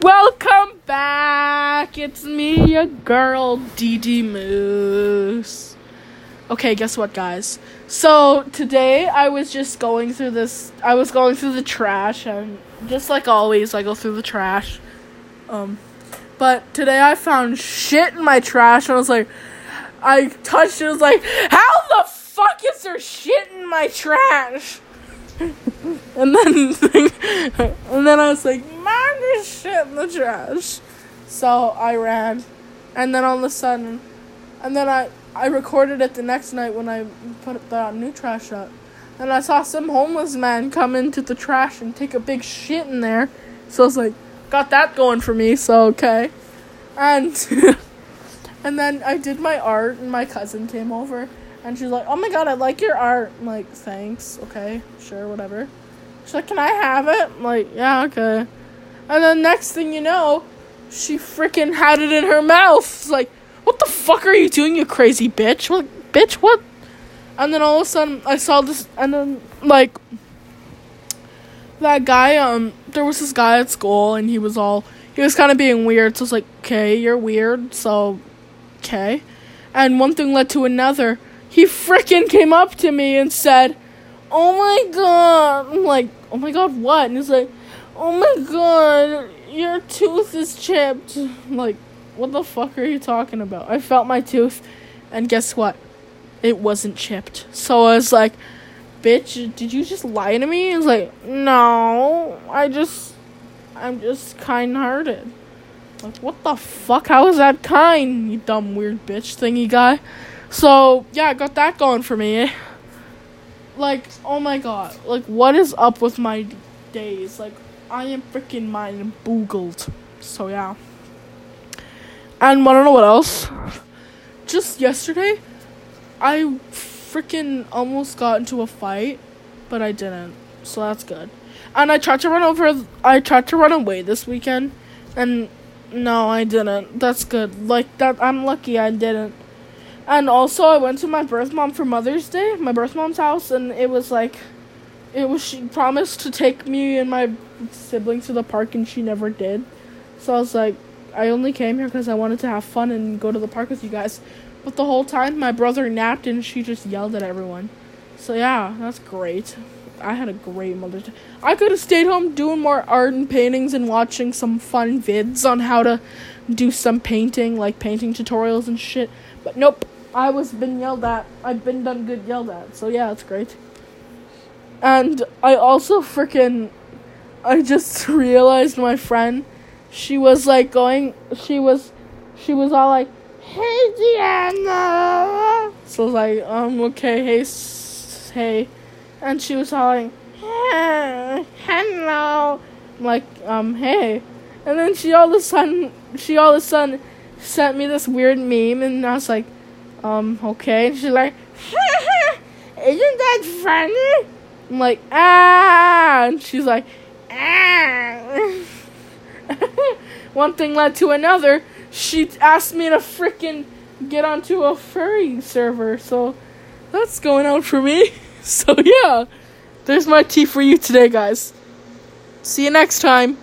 Welcome back. It's me, your girl, DD Moose. Okay, guess what, guys? So today I was just going through this. I was going through the trash, and just like always, I go through the trash. Um, but today I found shit in my trash, and I was like, I touched it. I was like, how the fuck is there shit in my trash? and then, and then I was like, shit in the trash. So I ran, and then all of a sudden, and then I I recorded it the next night when I put the new trash up, And I saw some homeless man come into the trash and take a big shit in there. So I was like, got that going for me, so okay. And and then I did my art and my cousin came over and she's like, Oh my god, I like your art. I'm like, thanks, okay, sure, whatever. She's like, Can I have it? I'm like, yeah, okay. And then next thing you know, she freaking had it in her mouth. Like, what the fuck are you doing, you crazy bitch? What, bitch, what? And then all of a sudden, I saw this, and then, like, that guy, um, there was this guy at school, and he was all, he was kind of being weird, so it's like, okay, you're weird, so, okay. And one thing led to another. He freaking came up to me and said, oh my god. I'm like, oh my god, what? And he's like, oh my god, your tooth is chipped. Like, what the fuck are you talking about? I felt my tooth, and guess what? It wasn't chipped. So I was like, bitch, did you just lie to me? He's like, no, I just, I'm just kind hearted. Like, what the fuck? How is that kind, you dumb, weird bitch thingy guy? So, yeah, I got that going for me. Like, oh my god. Like, what is up with my days? Like, I am freaking mind boogled. So, yeah. And I don't know what else? Just yesterday, I freaking almost got into a fight, but I didn't. So that's good. And I tried to run over. I tried to run away this weekend, and no, I didn't. That's good. Like that, I'm lucky I didn't. And also, I went to my birth mom for Mother's Day, my birth mom's house, and it was like, it was she promised to take me and my siblings to the park, and she never did. So I was like, I only came here because I wanted to have fun and go to the park with you guys. But the whole time, my brother napped and she just yelled at everyone. So yeah, that's great. I had a great Mother's Day. I could have stayed home doing more art and paintings and watching some fun vids on how to do some painting, like painting tutorials and shit. But nope, I was been yelled at. I've been done good yelled at. So yeah, it's great. And I also freaking, I just realized my friend, she was like going, she was, she was all like, hey Deanna. So I was like, um, okay, hey, s- hey, and she was all like, hey, hello. I'm like, um, hey, and then she all of a sudden, she all of a sudden sent me this weird meme, and I was like, um, okay, and she's like, isn't that funny? I'm like, ah, and she's like, ah. One thing led to another. She asked me to freaking get onto a furry server, so that's going out for me. So yeah, there's my tea for you today, guys. See you next time.